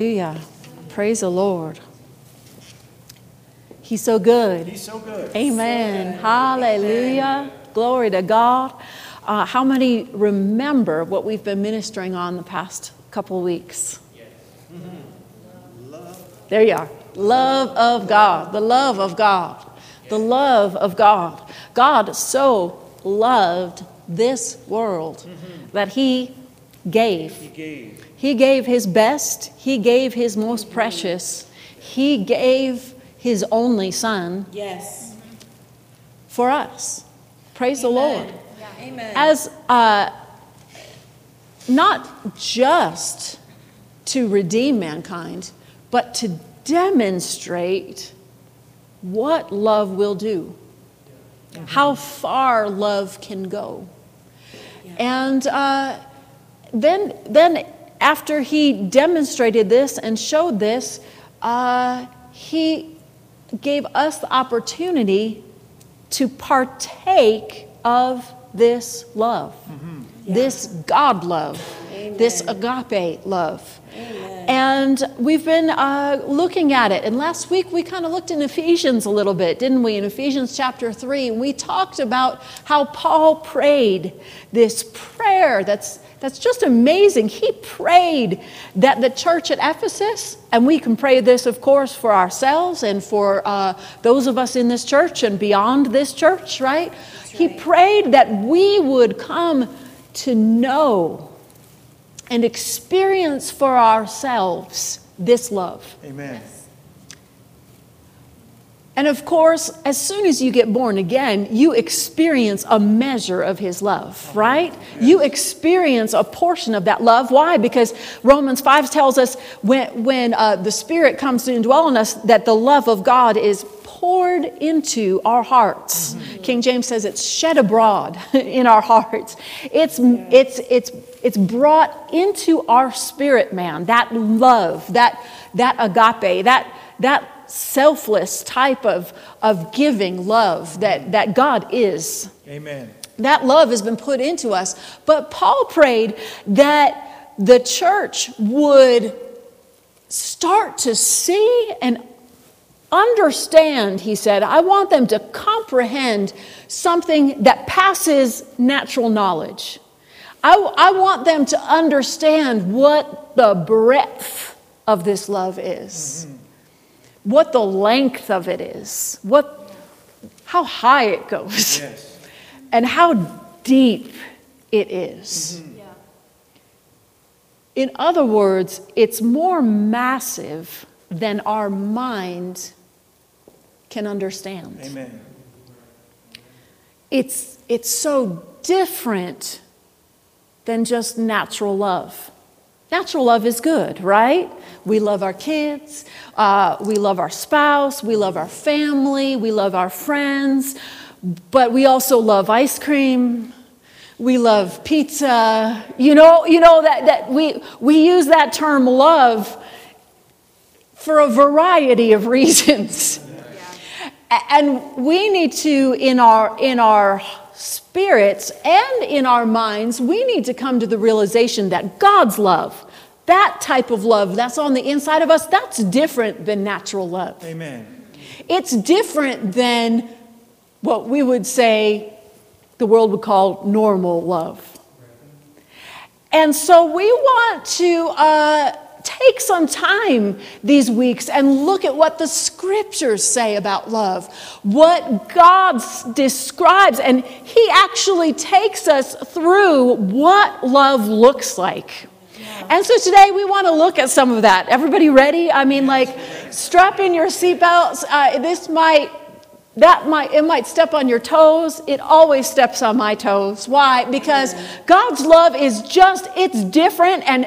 Hallelujah. Praise the Lord. He's so good. He's so good. Amen. Hallelujah. Glory to God. Uh, how many remember what we've been ministering on the past couple weeks? There you are. Love of God. The love of God. The love of God. God so loved this world that he gave. He gave. He gave his best, he gave his most precious, he gave his only son Yes. for us. Praise the Lord. Yeah. Amen. As uh, not just to redeem mankind, but to demonstrate what love will do, how far love can go. And uh, then, then after he demonstrated this and showed this, uh, he gave us the opportunity to partake of this love, this God love, this agape love. And we've been uh, looking at it. And last week we kind of looked in Ephesians a little bit, didn't we? In Ephesians chapter 3, we talked about how Paul prayed this prayer that's, that's just amazing. He prayed that the church at Ephesus, and we can pray this, of course, for ourselves and for uh, those of us in this church and beyond this church, right? He prayed that we would come to know and experience for ourselves this love. Amen. And of course, as soon as you get born again, you experience a measure of His love, right? You experience a portion of that love. Why? Because Romans 5 tells us when, when uh, the Spirit comes to indwell in us that the love of God is poured into our hearts. King James says it's shed abroad in our hearts. It's, it's, it's, it's brought into our spirit, man, that love, that, that agape, that, that selfless type of, of giving love that, that God is. Amen. That love has been put into us. But Paul prayed that the church would start to see and understand, he said. I want them to comprehend something that passes natural knowledge. I, I want them to understand what the breadth of this love is, mm-hmm. What the length of it is, what, how high it goes Yes. and how deep it is. Mm-hmm. In other words, it's more massive than our mind can understand. Amen. It's, it's so different than just natural love. Natural love is good, right? We love our kids, uh, we love our spouse, we love our family, we love our friends, but we also love ice cream. We love pizza. You know, you know that, that we, we use that term love for a variety of reasons. A- And we need to, in our, in our spirits and in our minds, we need to come to the realization that God's love, that type of love that's on the inside of us, that's different than natural love. Amen. It's different than what we would say the world would call normal love. And so we want to uh, take some time these weeks and look at what the scriptures say about love, what God describes. And He actually takes us through what love looks like. And so today we want to look at some of that. Everybody ready? I mean, like, strap in your seatbelts. Uh, this might that might it might step on your toes it always steps on my toes why because god's love is just it's different and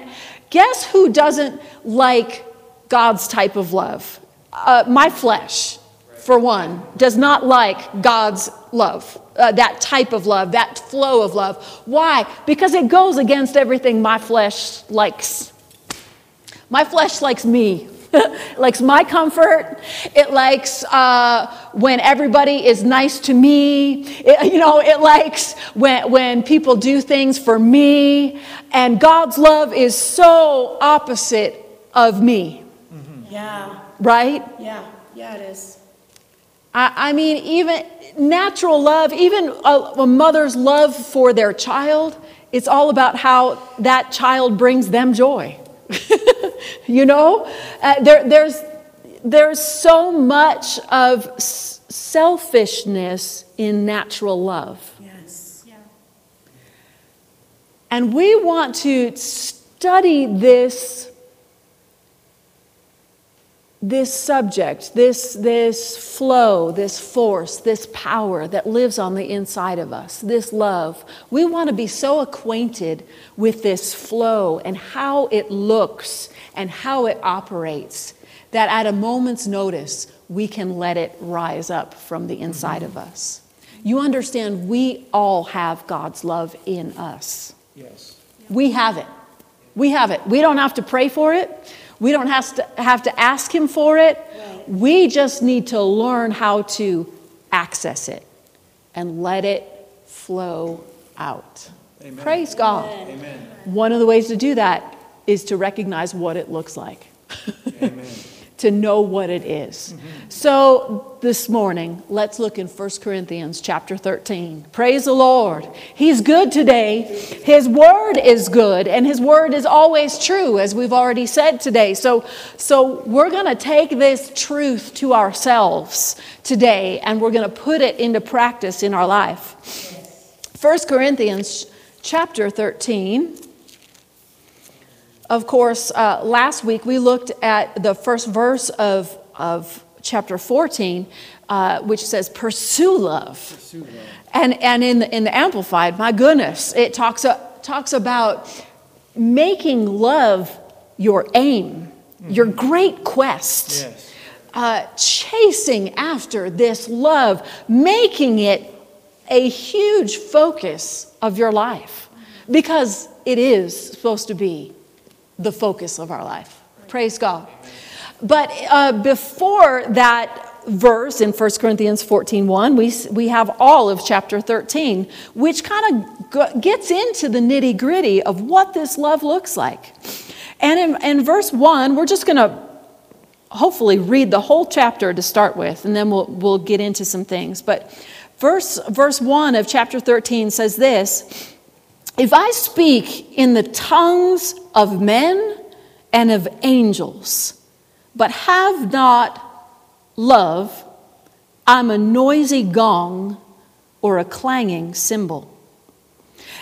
guess who doesn't like god's type of love? Uh, my flesh for one does not like god's love uh, that type of love that flow of love. Why? Because it goes against everything my flesh likes. My flesh likes me. it likes my comfort. It likes uh, when everybody is nice to me. It, you know, it likes when, when people do things for me. And God's love is so opposite of me, Yeah, right? yeah, yeah, it is. I, I mean, even natural love, even a, a mother's love for their child, it's all about how that child brings them joy. you know, uh, there, there's, there's so much of s- selfishness in natural love. Yes. And we want to study this, this subject, this, this flow, this force, this power that lives on the inside of us, this love. We want to be so acquainted with this flow and how it looks and how it operates that at a moment's notice, we can let it rise up from the inside of us. You understand, we all have God's love in us. Yes. We have it. We have it. We don't have to pray for it. We don't have to, have to ask Him for it. We just need to learn how to access it and let it flow out. Amen. Praise God. Amen. One of the ways to do that is to recognize what it looks like, Amen. To know what it is. So this morning, let's look in 1 Corinthians chapter 13. Praise the Lord. He's good today. His word is good, and his word is always true, as we've already said today. So, so we're going to take this truth to ourselves today, and we're going to put it into practice in our life. 1 Corinthians chapter 13. Of course, uh, last week we looked at the first verse of, of chapter 14, uh, which says, Pursue love. Pursue love. And, and in, the, in the Amplified, my goodness, it talks, uh, talks about making love your aim, your great quest, Yes. uh, chasing after this love, making it a huge focus of your life because it is supposed to be the focus of our life. Praise God. But uh, before that verse in 1 Corinthians 14 1, we, we have all of chapter 13, which kind of gets into the nitty gritty of what this love looks like. And in, in verse 1, we're just going to hopefully read the whole chapter to start with, and then we'll, we'll get into some things. But verse, verse 1 of chapter 13 says this If I speak in the tongues of men and of angels, but have not love, I'm a noisy gong or a clanging cymbal.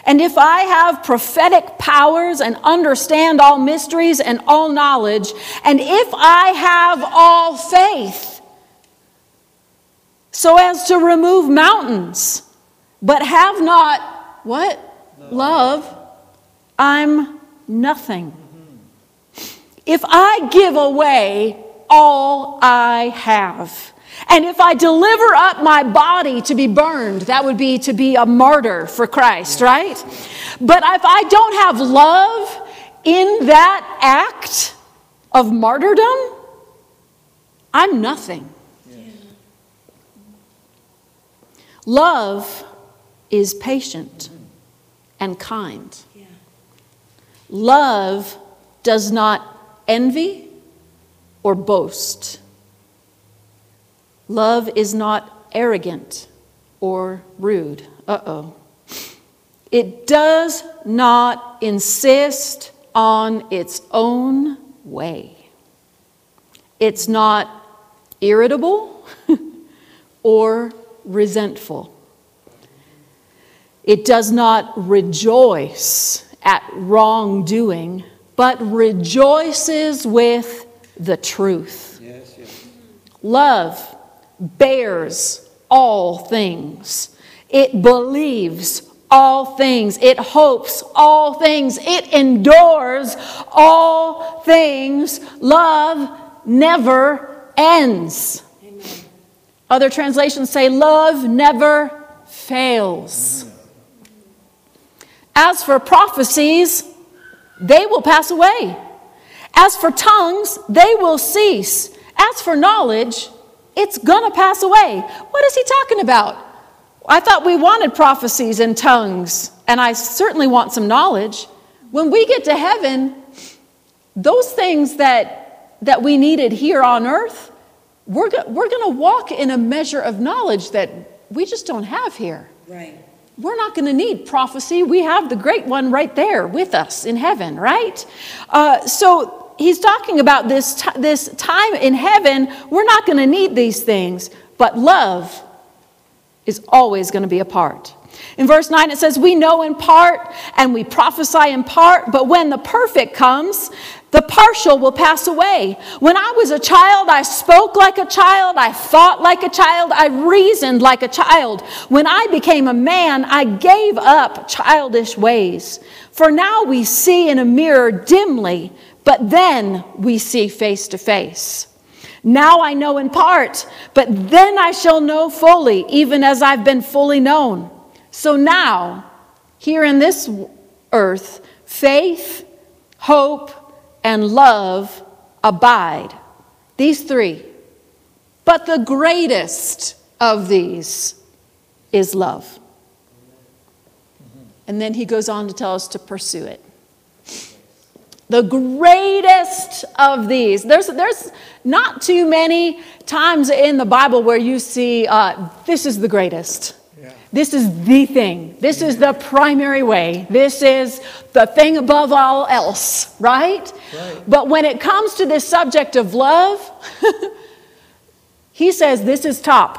And if I have prophetic powers and understand all mysteries and all knowledge, and if I have all faith, so as to remove mountains, but have not what? Love, I'm nothing. If I give away all I have, and if I deliver up my body to be burned, that would be to be a martyr for Christ, right? But if I don't have love in that act of martyrdom, I'm nothing. Love is patient and kind. Love does not envy or boast. Love is not arrogant or rude. Uh oh. It does not insist on its own way. It's not irritable or resentful. It does not rejoice at wrongdoing, but rejoices with the truth. Yes, yes. Love bears all things, it believes all things, it hopes all things, it endures all things. Love never ends. Other translations say, Love never fails. As for prophecies, they will pass away. As for tongues, they will cease. As for knowledge, it's going to pass away. What is he talking about? I thought we wanted prophecies and tongues, and I certainly want some knowledge. When we get to heaven, those things that, that we needed here on earth, we're, go- we're going to walk in a measure of knowledge that we just don't have here. Right. We're not going to need prophecy. We have the great one right there with us in heaven, right? Uh, so he's talking about this, ti- this time in heaven. We're not going to need these things, but love is always going to be a part. In verse 9, it says, We know in part and we prophesy in part, but when the perfect comes, the partial will pass away. When I was a child, I spoke like a child, I thought like a child, I reasoned like a child. When I became a man, I gave up childish ways. For now we see in a mirror dimly, but then we see face to face. Now I know in part, but then I shall know fully, even as I've been fully known. So now, here in this earth, faith, hope, and love abide. These three. But the greatest of these is love. And then he goes on to tell us to pursue it. The greatest of these. There's, there's not too many times in the Bible where you see uh, this is the greatest. This is the thing. This is the primary way. This is the thing above all else, right? Right. But when it comes to this subject of love, he says this is top.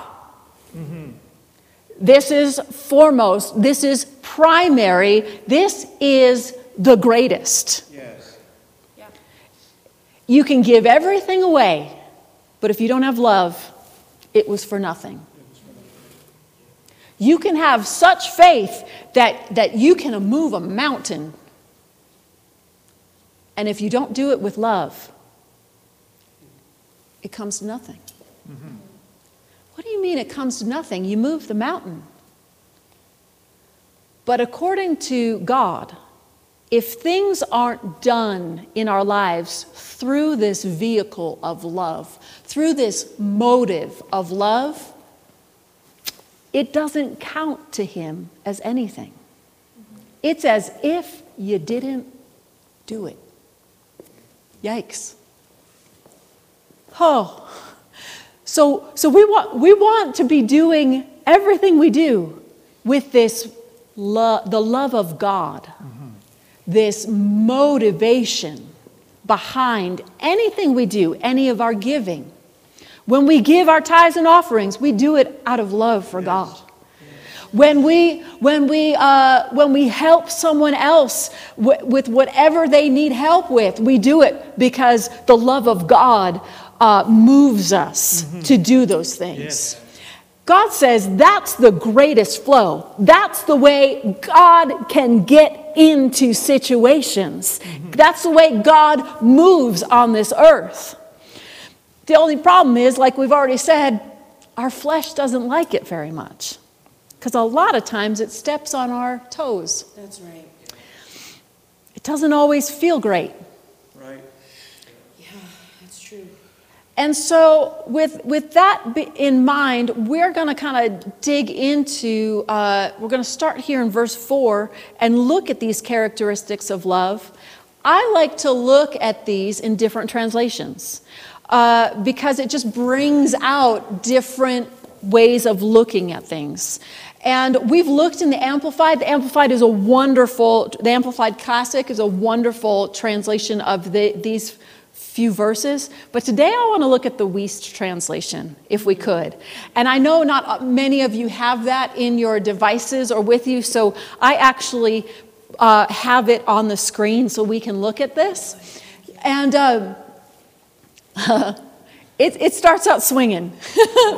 Mm-hmm. This is foremost. This is primary. This is the greatest. Yes. Yeah. You can give everything away, but if you don't have love, it was for nothing. You can have such faith that, that you can move a mountain. And if you don't do it with love, it comes to nothing. Mm-hmm. What do you mean it comes to nothing? You move the mountain. But according to God, if things aren't done in our lives through this vehicle of love, through this motive of love, it doesn't count to him as anything. It's as if you didn't do it. Yikes. Oh. So, so we, want, we want to be doing everything we do with this lo- the love of God, mm-hmm. this motivation behind anything we do, any of our giving. When we give our tithes and offerings, we do it out of love for God. When we, when, we, uh, when we help someone else w- with whatever they need help with, we do it because the love of God uh, moves us to do those things. Yes. God says that's the greatest flow. That's the way God can get into situations. That's the way God moves on this earth. The only problem is, like we've already said, our flesh doesn't like it very much. Because a lot of times it steps on our toes. That's right. It doesn't always feel great. Right. Yeah, that's true. And so, with, with that in mind, we're going to kind of dig into, uh, we're going to start here in verse 4 and look at these characteristics of love. I like to look at these in different translations uh, because it just brings out different ways of looking at things. And we've looked in the Amplified. The Amplified is a wonderful, the Amplified Classic is a wonderful translation of the, these few verses. But today I want to look at the Wuest translation, if we could. And I know not many of you have that in your devices or with you, so I actually uh, have it on the screen so we can look at this. And um, it, it starts out swinging.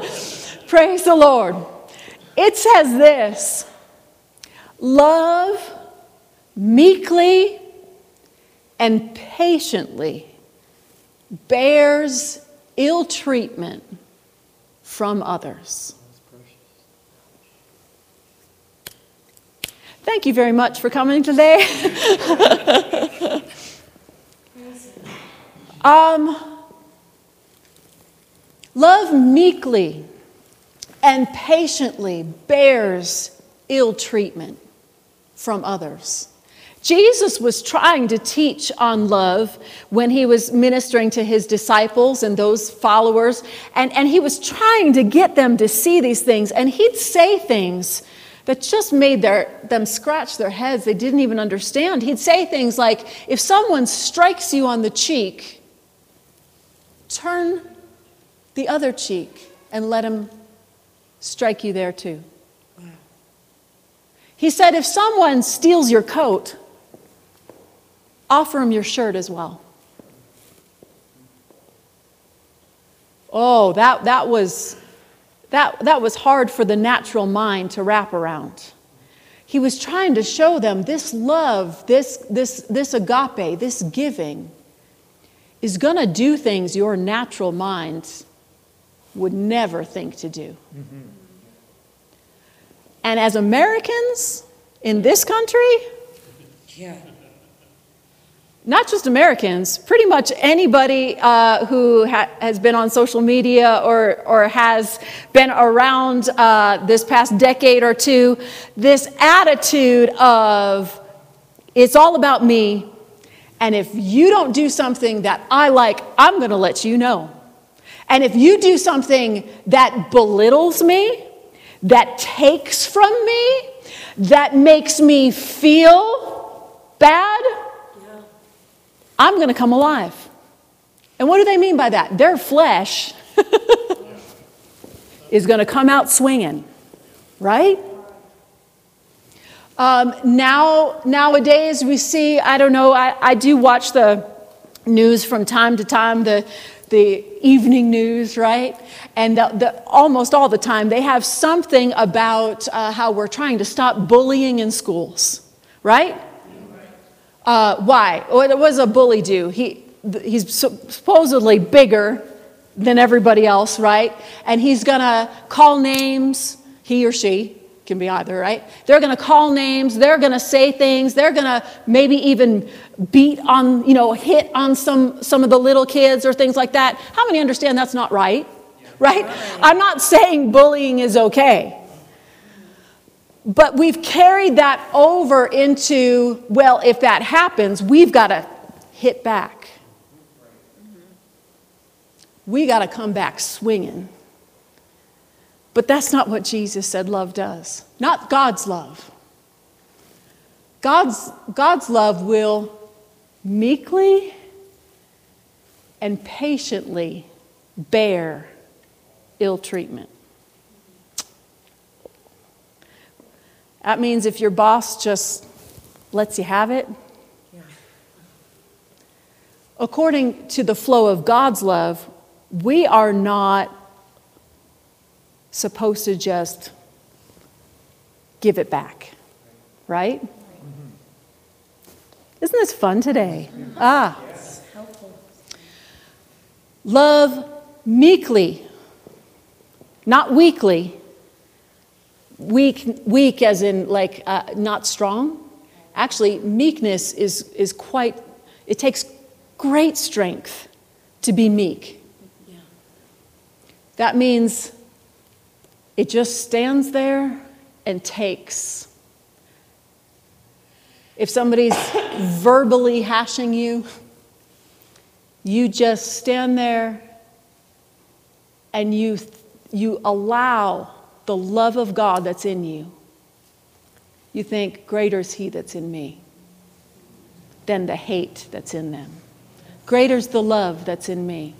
Praise the Lord. It says this love meekly and patiently bears ill treatment from others. Thank you very much for coming today. um, love meekly and patiently bears ill treatment from others. Jesus was trying to teach on love when he was ministering to his disciples and those followers, and, and he was trying to get them to see these things. And he'd say things that just made their, them scratch their heads. They didn't even understand. He'd say things like, If someone strikes you on the cheek, turn the other cheek and let him strike you there too. He said, If someone steals your coat, offer him your shirt as well. Oh, that, that, was, that, that was hard for the natural mind to wrap around. He was trying to show them this love, this, this, this agape, this giving is going to do things your natural mind would never think to do. Mm-hmm. And as Americans in this country, yeah not just Americans, pretty much anybody uh, who ha- has been on social media or, or has been around uh, this past decade or two, this attitude of it's all about me, and if you don't do something that I like, I'm going to let you know. And if you do something that belittles me, that takes from me, that makes me feel bad, I'm going to come alive. And what do they mean by that? Their flesh is going to come out swinging, right? Um, now, nowadays, we see, I don't know, I, I do watch the news from time to time, the, the evening news, right? And the, the, almost all the time, they have something about uh, how we're trying to stop bullying in schools, right? Uh, why? What does a bully do? He, he's supposedly bigger than everybody else, right? And he's gonna call names, he or she can be either, right? They're gonna call names, they're gonna say things, they're gonna maybe even beat on, you know, hit on some, some of the little kids or things like that. How many understand that's not right? Right? I'm not saying bullying is okay. But we've carried that over into, well, if that happens, we've got to hit back. Mm-hmm. We got to come back swinging. But that's not what Jesus said love does, not God's love. God's, God's love will meekly and patiently bear ill treatment. That means if your boss just lets you have it, according to the flow of God's love, we are not supposed to just give it back, right? Isn't this fun today? Ah. Love meekly, not weakly, weak, weak as in like uh, not strong. Actually, meekness is, is quite, it takes great strength to be meek. Yeah. That means it just stands there and takes. If somebody's verbally hashing you, you just stand there and you, you allow the love of God that's in you, you think, greater is He that's in me than the hate that's in them. Greater is the love that's in me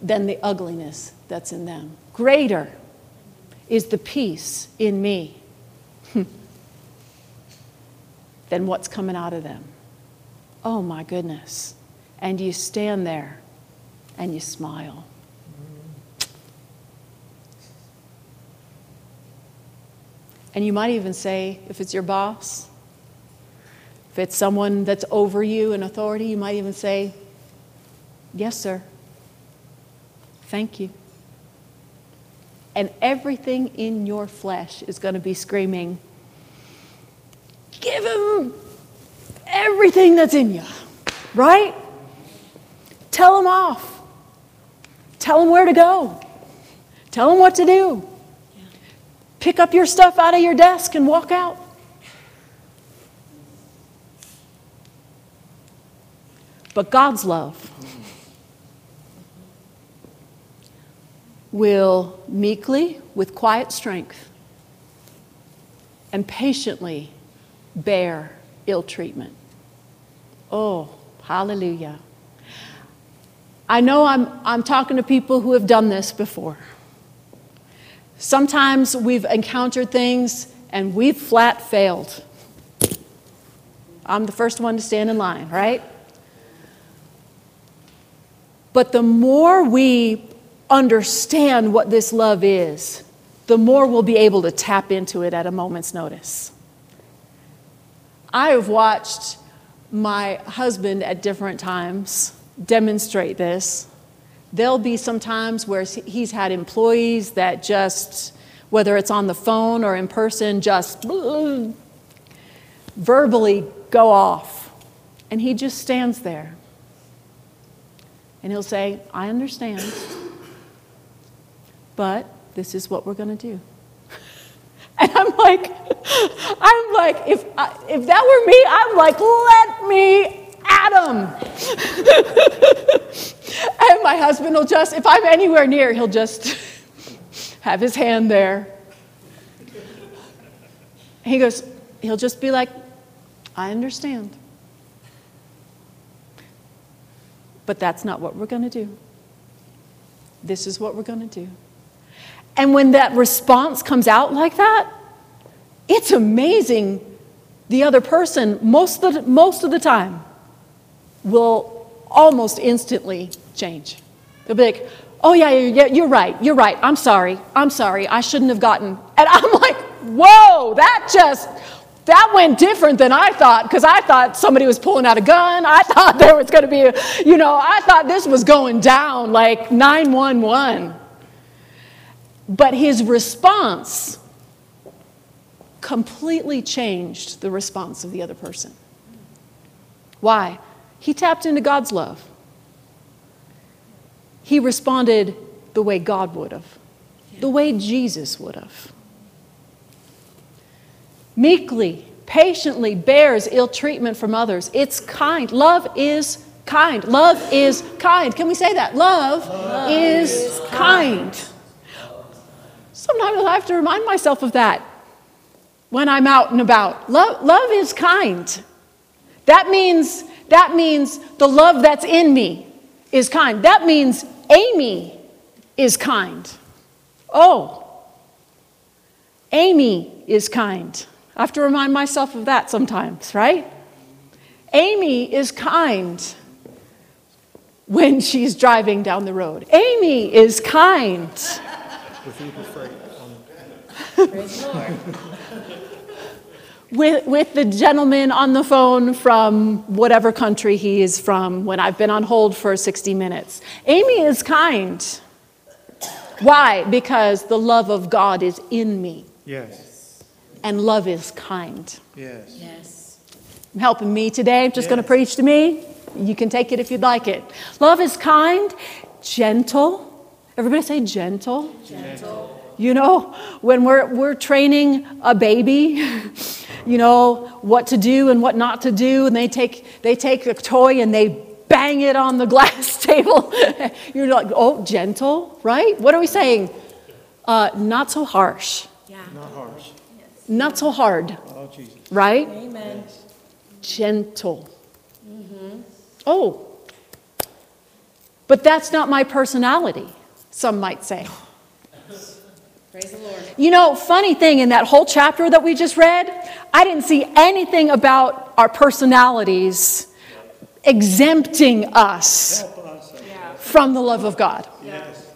than the ugliness that's in them. Greater is the peace in me than what's coming out of them. Oh my goodness. And you stand there and you smile. And you might even say, if it's your boss, if it's someone that's over you in authority, you might even say, Yes, sir. Thank you and everything in your flesh is going to be screaming, Give him everything that's in you, right? Tell him off. Tell him where to go. Tell him what to do. Pick up your stuff out of your desk and walk out. But God's love will meekly, with quiet strength, and patiently bear ill treatment. Oh, hallelujah. I know I'm, I'm talking to people who have done this before. Sometimes we've encountered things and we've flat failed. I'm the first one to stand in line, right? But the more we understand what this love is, the more we'll be able to tap into it at a moment's notice. I have watched my husband at different times demonstrate this. There'll be some times where he's had employees that just, whether it's on the phone or in person, just verbally go off. And he just stands there. And he'll say, I understand, but this is what we're going to do. And I'm like, I'm like, if, I, if that were me, I'm like, let me him. and my husband will just, if I'm anywhere near, he'll just have his hand there. He goes, he'll just be like, I understand. But that's not what we're going to do. This is what we're going to do. And when that response comes out like that, it's amazing. The other person, most of the, most of the time, will almost instantly change. They'll be like, oh, yeah, yeah, you're right, you're right, I'm sorry, I'm sorry, I shouldn't have gotten. And I'm like, whoa, that just, that went different than I thought because I thought somebody was pulling out a gun. I thought there was going to be, a, you know, I thought this was going down like 911. But his response completely changed the response of the other person. Why? He tapped into God's love. He responded the way God would have, the way Jesus would have. Meekly, patiently bears ill treatment from others. It's kind. Love is kind. Love is kind. Can we say that? Love, love is, is, kind. kind. Sometimes I have to remind myself of that when I'm out and about. Love, love is kind. That means, that means the love that's in me is kind. That means Amy is kind. Oh, Amy is kind. I have to remind myself of that sometimes, right? Amy is kind when she's driving down the road. Amy is kind. Praise the Lord. with, with the gentleman on the phone from whatever country he is from when I've been on hold for 60 minutes. Amy is kind. Why? Because the love of God is in me. Yes. And love is kind. Yes. Yes. I'm helping me today. I'm just yes. going to preach to me. You can take it if you'd like it. Love is kind, gentle. Everybody say gentle. Gentle. You know, when we're, we're training a baby, you know, what to do and what not to do, and they take, they take a toy and they bang it on the glass table. You're like, oh, gentle, right? What are we saying? Uh, not so harsh. Yeah. Not harsh. Yes. Not so hard. Oh, Jesus. Right? Amen. Gentle. Mm-hmm. Oh. But that's not my personality, some might say. Praise the Lord. You know, funny thing in that whole chapter that we just read, I didn't see anything about our personalities exempting us from the love of God. Yes.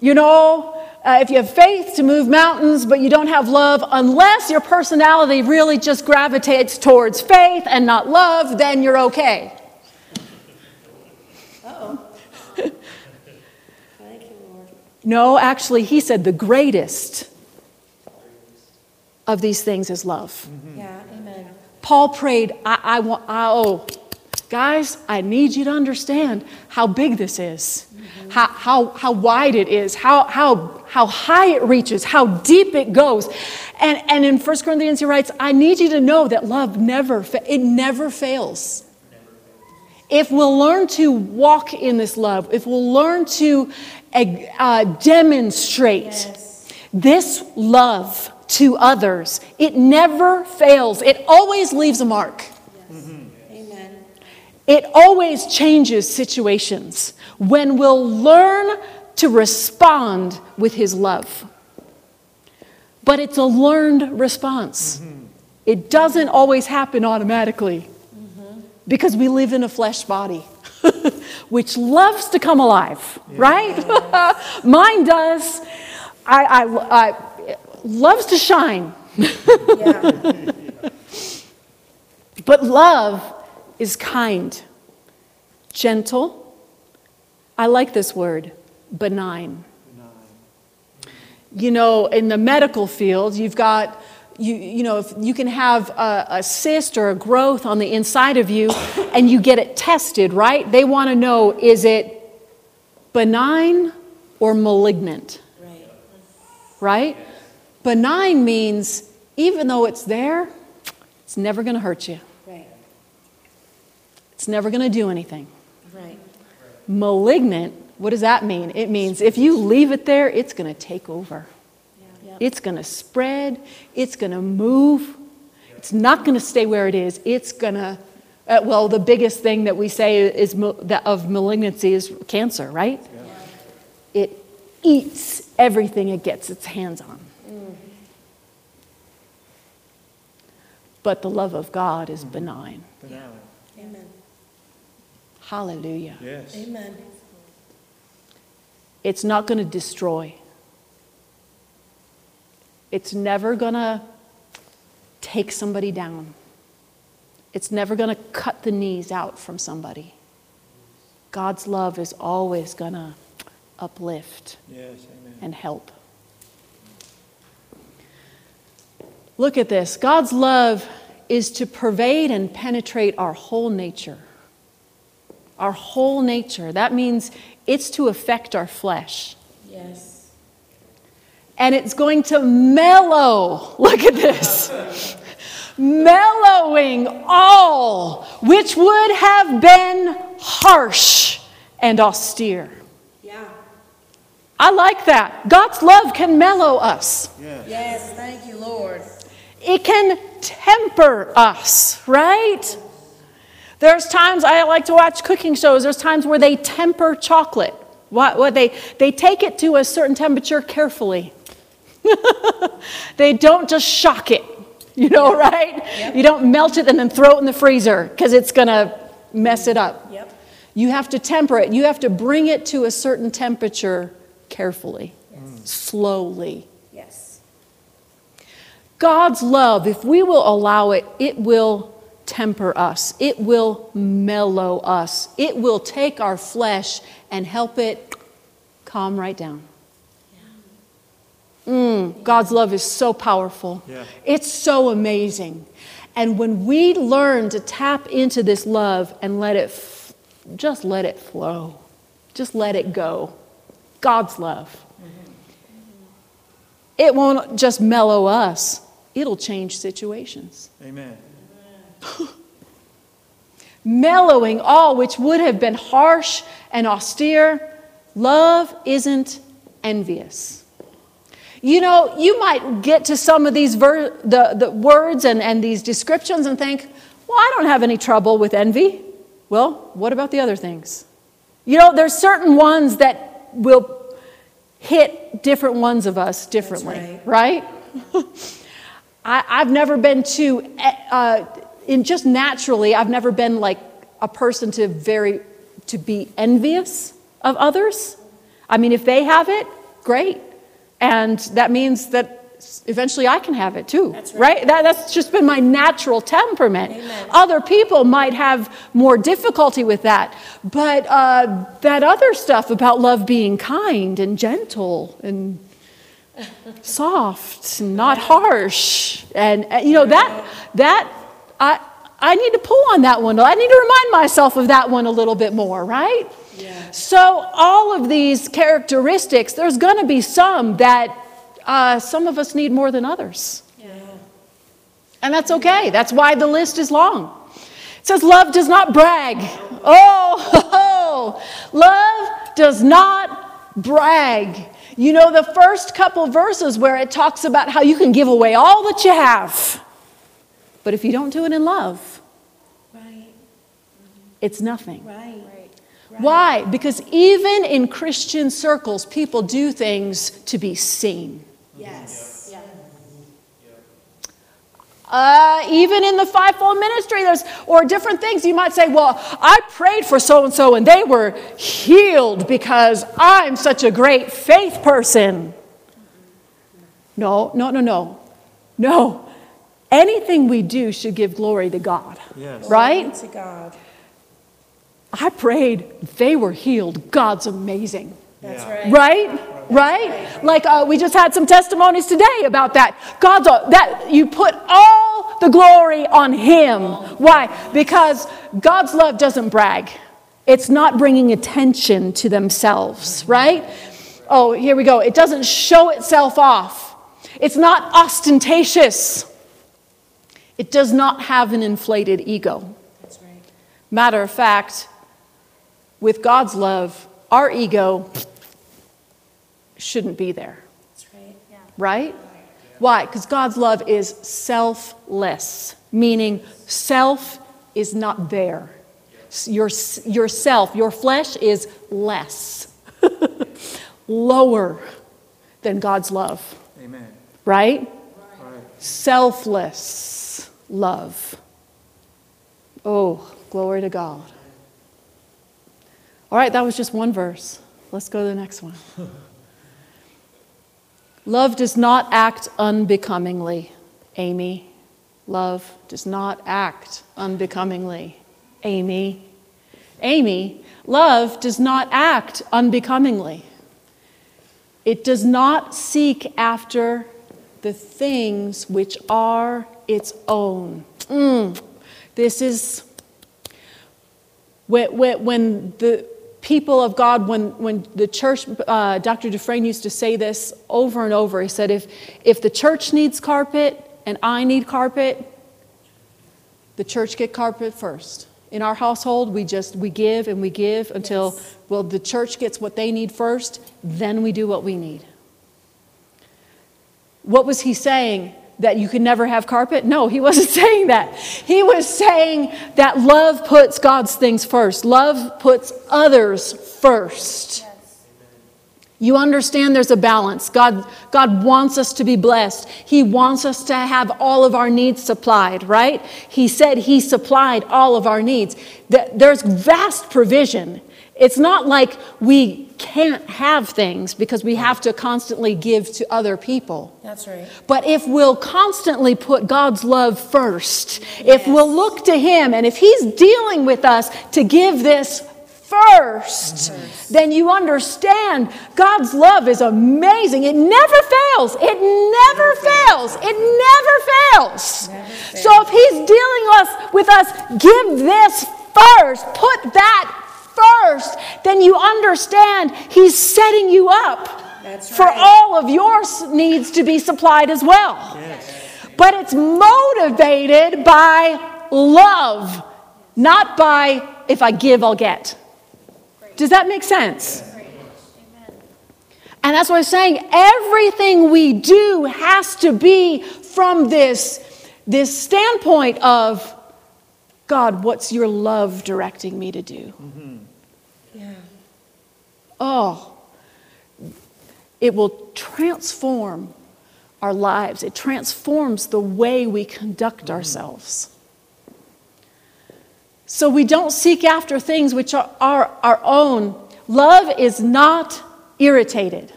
You know, uh, if you have faith to move mountains, but you don't have love, unless your personality really just gravitates towards faith and not love, then you're okay. No, actually, he said the greatest of these things is love. Mm-hmm. Yeah, amen. Paul prayed, I, I want, I, oh, guys, I need you to understand how big this is, mm-hmm. how, how, how wide it is, how, how, how high it reaches, how deep it goes. And, and in 1 Corinthians, he writes, I need you to know that love never, it never fails. If we'll learn to walk in this love, if we'll learn to uh, uh, demonstrate Yes. this love to others, it never fails. It always leaves a mark. Mm-hmm. Amen. It always changes situations when we'll learn to respond with His love. But it's a learned response. Mm-hmm. It doesn't always happen automatically because we live in a flesh body. Which loves to come alive, right? Mine does. I, I, I loves to shine. Yeah. But love is kind, gentle. I like this word, benign. You know, in the medical field, you've got, you, you know, if you can have a, a cyst or a growth on the inside of you and you get it tested, right? They want to know is it benign or malignant, Right. right? Benign means even though it's there, it's never going to hurt you. Right. It's never going to do anything. Right. Malignant, what does that mean? It means if you leave it there, it's going to take over. Yeah. It's going to spread. It's going to move. It's not going to stay where it is. It's going to, uh, well, the biggest thing that we say is ma- that of malignancy is cancer, right? It eats everything it gets its hands on. But the love of God is benign. Amen. Hallelujah. Yes. Amen. It's not going to destroy. It's never going to take somebody down. It's never going to cut the knees out from somebody. God's love is always going to uplift Yes, amen. and help. Look at this God's love is to pervade and penetrate our whole nature. Our whole nature. That means it's to affect our flesh. Yes. And it's going to mellow. Look at this. Mellowing all which would have been harsh and austere. Yeah. I like that. God's love can mellow us. Yes. Yes. Thank you, Lord. It can temper us, right? There's times I like to watch cooking shows. There's times where they temper chocolate. What, what they, they take it to a certain temperature carefully. they don't just shock it, you know, right? Yep. You don't melt it and then throw it in the freezer because it's going to mess it up. Yep. You have to temper it. You have to bring it to a certain temperature carefully, slowly. Yes. God's love, if we will allow it, it will temper us. It will mellow us. It will take our flesh and help it calm right down. Mm, God's love is so powerful. Yeah. It's so amazing. And when we learn to tap into this love and let it, f- just let it flow, just let it go, God's love, it won't just mellow us, it'll change situations. Amen. mellowing all which would have been harsh and austere. Love isn't envious. You know, you might get to some of these ver- the, the words and, and these descriptions and think, well, I don't have any trouble with envy. Well, what about the other things? You know, there's certain ones that will hit different ones of us differently, right? I, I've never been too, uh, in just naturally, I've never been like a person to very, to be envious of others. I mean, if they have it, great. And that means that eventually I can have it too, That's right? right. That, that's just been my natural temperament. Amen. Other people might have more difficulty with that. But uh, that other stuff about love being kind and gentle and soft and not harsh and uh, you know that that I I need to pull on that one. I need to remind myself of that one a little bit more, right? Yeah. So all of these characteristics, there's going to be some that uh, some of us need more than others. Yeah. And that's okay. That's why the list is long. It says, Love does not brag. Oh, love does not brag. You know, the first couple verses where it talks about how you can give away all that you have. But if you don't do it in love, Right, it's nothing. right. Why? Because even in Christian circles, people do things to be seen. Yes. Yeah. Uh, even in the fivefold ministry, there's or different things. You might say, "Well, I prayed for so and so, and they were healed because I'm such a great faith person." No, no, no, no, no. Anything we do should give glory to God, Yes. right? To God. I prayed, they were healed. God's amazing. That's Yeah. right. Right? Right? Like uh, we just had some testimonies today about that. God's a, that you put all the glory on Him. Why? Because God's love doesn't brag. It's not bringing attention to themselves, right? Oh, here we go. It doesn't show itself off. It's not ostentatious. It does not have an inflated ego. Matter of fact, with God's love, our ego shouldn't be there, That's right. Yeah. right? Why? Because God's love is selfless, meaning self is not there. Your, yourself, your flesh is less, lower than God's love, Amen. right? Right. Selfless love. Oh, glory to God. All right, that was just one verse. Let's go to the next one. Love does not act unbecomingly, Amy. Love does not act unbecomingly, Amy. Amy, love does not act unbecomingly. It does not seek after the things which are its own. Mm. This is when, when, when the people of God, when, when the church, uh, Dr. Dufresne used to say this over and over. He said, if, if the church needs carpet and I need carpet, the church get carpet first. In our household, we just we give and we give until Yes. well the church gets what they need first, then we do what we need. What was he saying? That you could never have carpet? No, he wasn't saying that. He was saying that love puts God's things first. Love puts others first. You understand there's a balance. God, God wants us to be blessed. He wants us to have all of our needs supplied, right? He said He supplied all of our needs. Th- There's vast provision. It's not like we can't have things because we have to constantly give to other people. That's right. But if we'll constantly put God's love first, if we'll look to Him, and if He's dealing with us to give this first, then you understand God's love is amazing. It never fails. It never fails. It never fails. Never So if He's dealing us with us, give this first, put that first, then you understand He's setting you up That's for all of your needs to be supplied as well. But it's motivated by love, not by if I give, I'll get. Does that make sense? And that's what I'm saying. Everything we do has to be from this, this standpoint of God, what's your love directing me to do? Yeah. Oh, it will transform our lives. It transforms the way we conduct mm-hmm. ourselves. So we don't seek after things which are, are our own. Love is not irritated.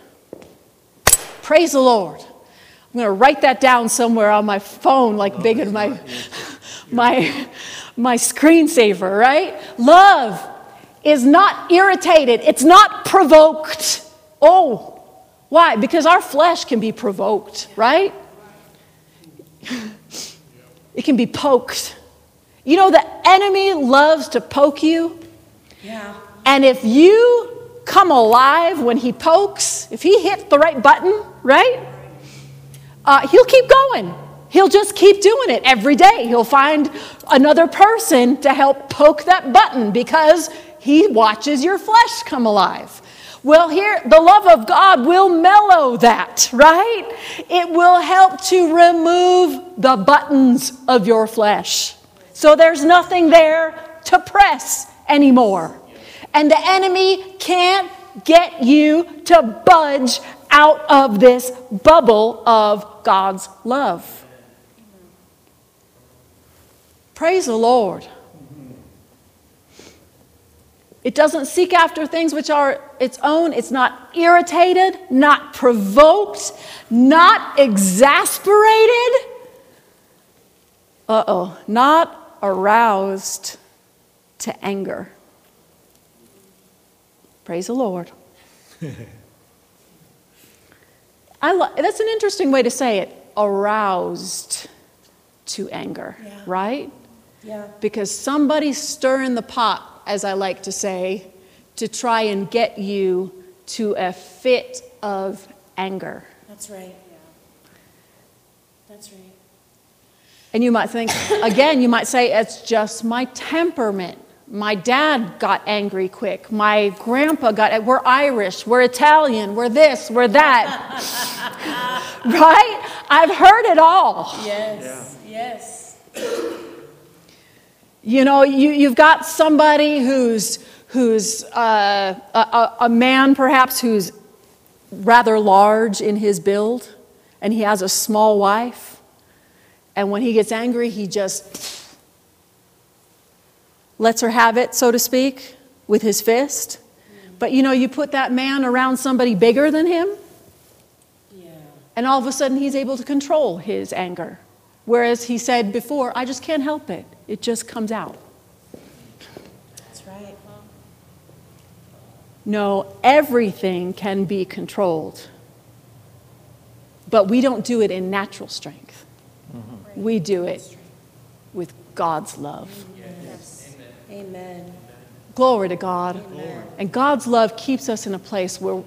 Praise the Lord. I'm going to write that down somewhere on my phone, like big in my, oh, my, my screensaver, right? Love is not irritated, it's not provoked. Oh, why? Because our flesh can be provoked, right? It can be poked. You know, the enemy loves to poke you. Yeah. And if you come alive when he pokes, if he hits the right button, right? Uh, he'll keep going. He'll just keep doing it every day. He'll find another person to help poke that button because he watches your flesh come alive. Well, here, the love of God will mellow that, right? It will help to remove the buttons of your flesh. So there's nothing there to press anymore. And the enemy can't get you to budge out of this bubble of God's love. Praise the Lord. It doesn't seek after things which are its own. It's not irritated, not provoked, not exasperated. Uh oh, not aroused to anger. Praise the Lord. I lo- that's an interesting way to say it aroused to anger, Yeah. right? Yeah. because somebody's stirring the pot, as I like to say, to try and get you to a fit of anger. That's right. Yeah. That's right. And you might think, again, you might say, it's just my temperament. My dad got angry quick. My grandpa got, we're Irish, we're Italian, we're this, we're that. right? I've heard it all. Yes. Yes. You know, you, you've got somebody who's, who's uh, a, a, a man perhaps who's rather large in his build, and he has a small wife. And when he gets angry, he just lets her have it, so to speak, with his fist. But you know, you put that man around somebody bigger than him, Yeah. and all of a sudden he's able to control his anger. Whereas he said before, I just can't help it, it just comes out. That's right. No, everything can be controlled. But we don't do it in natural strength. Mm-hmm. We do it with God's love. Yes. Amen. Glory to God. And God's love keeps us in a place where,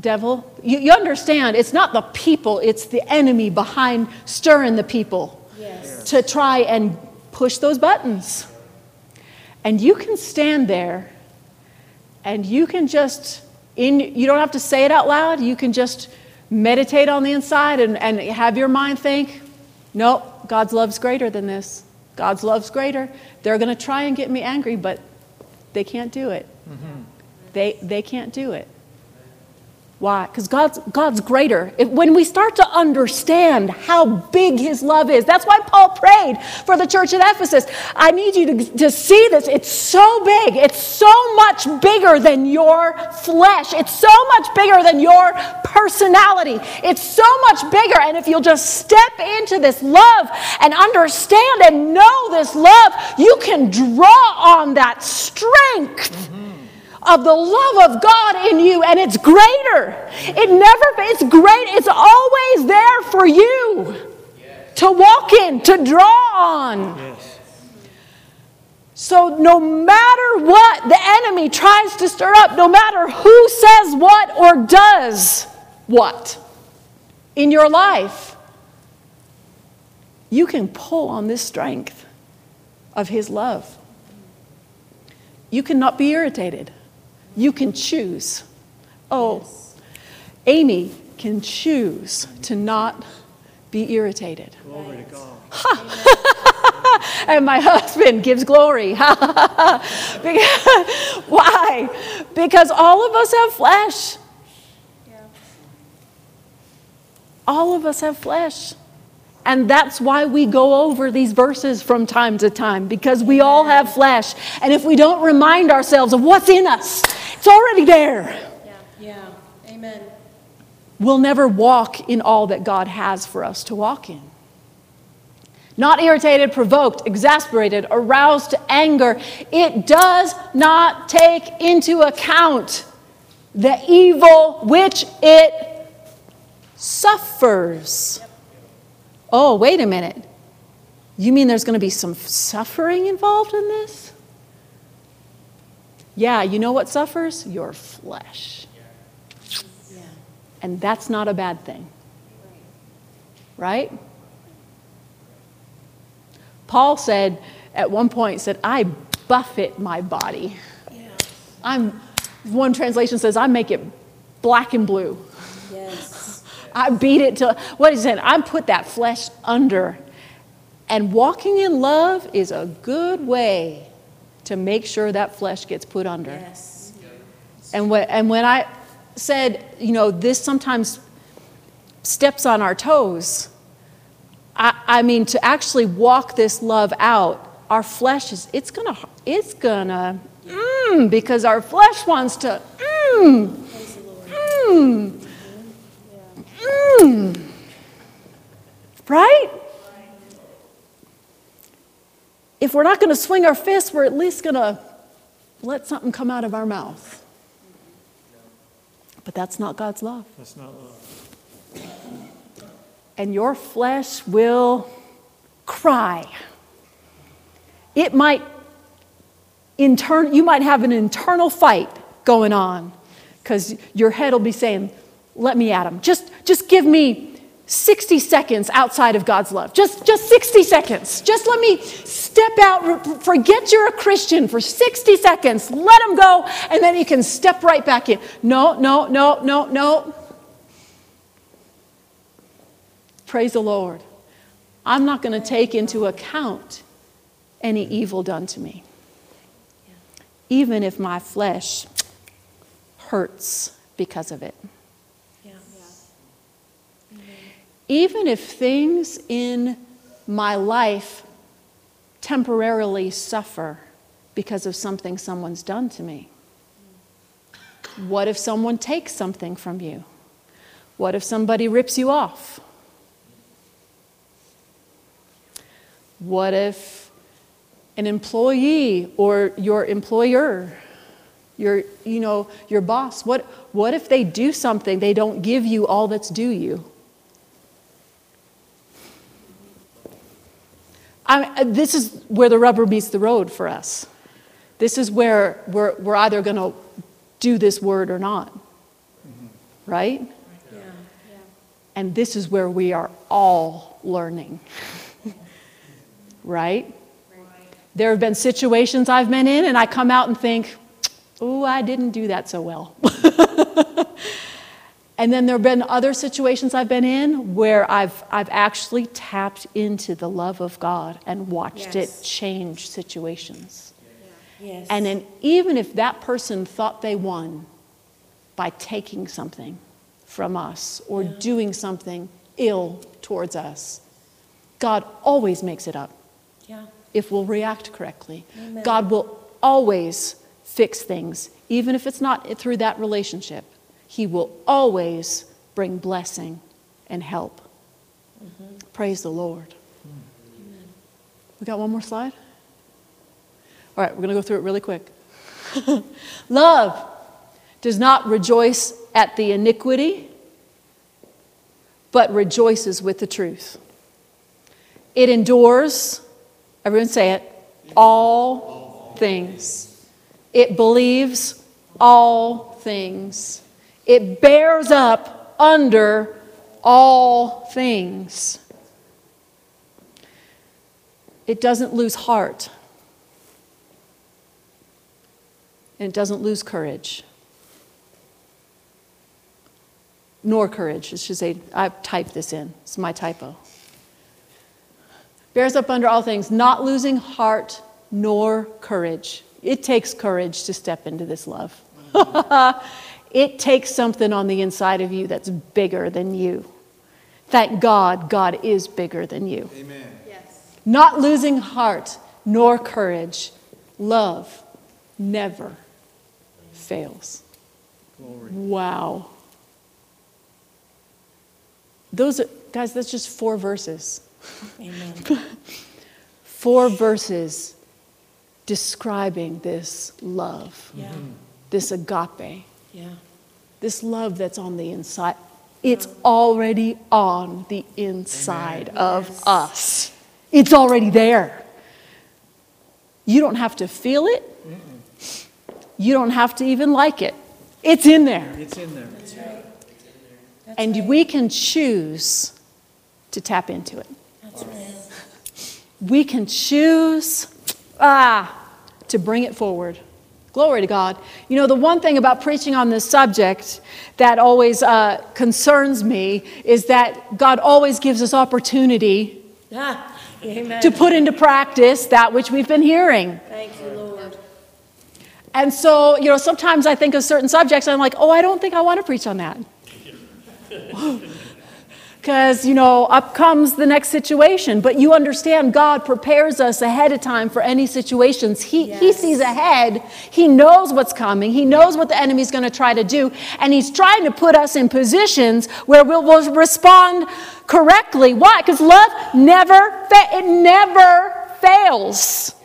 devil, you, you understand, it's not the people, it's the enemy behind stirring the people Yes. to try and push those buttons. And you can stand there and you can just in you don't have to say it out loud, you can just meditate on the inside and, and have your mind think, nope, God's love's greater than this. God's love's greater. They're gonna try and get me angry, but they can't do it. Mm-hmm. They they can't do it. Why? Because God's, God's greater. If, when we start to understand how big His love is, that's why Paul prayed for the church at Ephesus. I need you to, to see this. It's so big. It's so much bigger than your flesh. It's so much bigger than your personality. It's so much bigger. And if you'll just step into this love and understand and know this love, you can draw on that strength mm-hmm. Of the love of God in you, and it's greater. It never, it's great, it's always there for you to walk in, to draw on. So, no matter what the enemy tries to stir up, no matter who says what or does what in your life, you can pull on this strength of his love. You cannot be irritated. You can choose. Oh, Amy can choose to not be irritated. Glory to God. And my husband gives glory. Because- Why? Because all of us have flesh. All of us have flesh. And that's why we go over these verses from time to time, because we all have flesh. And if we don't remind ourselves of what's in us, it's already there. Yeah. yeah. Amen. We'll never walk in all that God has for us to walk in. Not irritated, provoked, exasperated, aroused to anger. It does not take into account the evil which it suffers. Oh, wait a minute. You mean there's going to be some suffering involved in this? Yeah, you know what suffers? Your flesh. Yeah. And that's not a bad thing. Right? Paul said at one point, said, I buffet my body. Yeah. I'm, one translation says, I make it black and blue. Yes. I beat it to, what he said, I put that flesh under. And walking in love is a good way to make sure that flesh gets put under. Yes. And when, and when I said, you know, this sometimes steps on our toes, I, I mean, to actually walk this love out, our flesh is, it's gonna, it's gonna, mm, because our flesh wants to, mm, Lord. mm. Mm. Right? If we're not gonna swing our fists, we're at least gonna let something come out of our mouth. But that's not God's love. That's not love. and your flesh will cry. It might intern, you might have an internal fight going on because your head will be saying, let me at. Just, just give me 60 seconds outside of God's love. Just, just 60 seconds. Just let me step out, forget you're a Christian for 60 seconds. Let him go, and then you can step right back in. No, no, no, no, no. Praise the Lord. I'm not going to take into account any evil done to me. Even if my flesh hurts because of it. Yeah. Even if things in my life temporarily suffer because of something someone's done to me. What if someone takes something from you? What if somebody rips you off? What if an employee or your employer, your, you know, your boss, what, what if they do something, they don't give you all that's due you? I, this is where the rubber meets the road for us. This is where we're, we're either going to do this word or not. Mm-hmm. Right? Yeah. Yeah. And this is where we are all learning. right? There have been situations I've been in, and I come out and think, oh, I didn't do that so well. and then there have been other situations I've been in where I've, I've actually tapped into the love of God and watched Yes. it change situations. Yes. And then, even if that person thought they won by taking something from us or Yeah. doing something ill towards us, God always makes it up yeah. if we'll react correctly. Amen. God will always fix things, even if it's not through that relationship. He will always bring blessing and help. Mm-hmm. Praise the Lord. We got one more slide? All right, we're going to go through it really quick. Love does not rejoice at the iniquity, but rejoices with the truth. It endures, everyone say it, all things. It believes all things. It bears up under all things. It doesn't lose heart. And it doesn't lose courage. Nor courage. It should say, I've typed this in. It's my typo. Bears up under all things, not losing heart nor courage. It takes courage to step into this love. it takes something on the inside of you that's bigger than you. Thank God, God is bigger than you. Amen. Yes. Not losing heart nor courage. Love never fails. Glory. Wow. Those are, guys, that's just four verses. Amen. Four verses describing this love, Yeah. this agape, Yeah. This love that's on the inside. It's already on the inside of Yes. us. It's already there. You don't have to feel it. You don't have to even like it. It's in there. It's in there. That's right. That's And right. we can choose to tap into it. That's right. we can choose ah, to bring it forward. Glory to God. You know, the one thing about preaching on this subject that always uh, concerns me is that God always gives us opportunity Ah, amen. to put into practice that which we've been hearing. Thank you, Lord. And so, you know, sometimes I think of certain subjects and I'm like, oh, I don't think I want to preach on that. Because, you know, up comes the next situation. But you understand, God prepares us ahead of time for any situations. He, he sees ahead, He knows what's coming, He knows what the enemy's going to try to do, and He's trying to put us in positions where we'll, we'll respond correctly. Why? Because love never, fa- it never fails.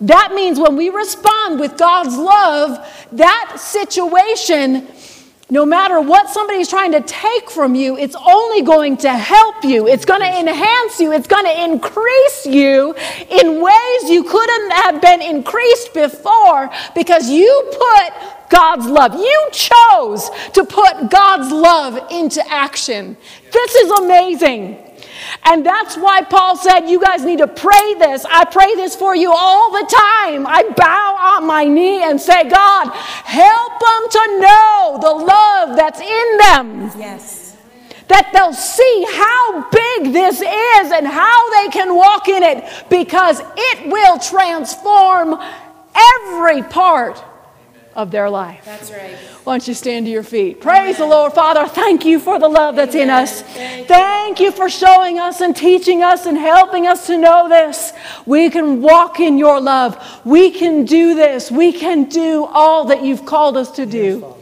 That means when we respond with God's love, that situation, no matter what somebody's trying to take from you, it's only going to help you. It's going to enhance you. It's going to increase you in ways you couldn't have been increased before because you put God's love. You chose to put God's love into action. This is amazing. And that's why Paul said, You guys need to pray this. I pray this for you all the time. I bow on my knee and say, God, help them to know the love that's in them, Yes. that they'll see how big this is and how they can walk in it because it will transform every part of their life. That's right. Why don't you stand to your feet? Praise the Lord. Father, thank you for the love that's in us. Thank you. Thank you for showing us and teaching us and helping us to know this. We can walk in your love. We can do this. We can do all that you've called us to do.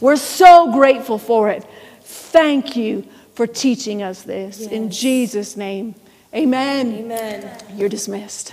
We're so grateful for it. Thank you for teaching us this. In Jesus' name, amen. Amen. You're dismissed.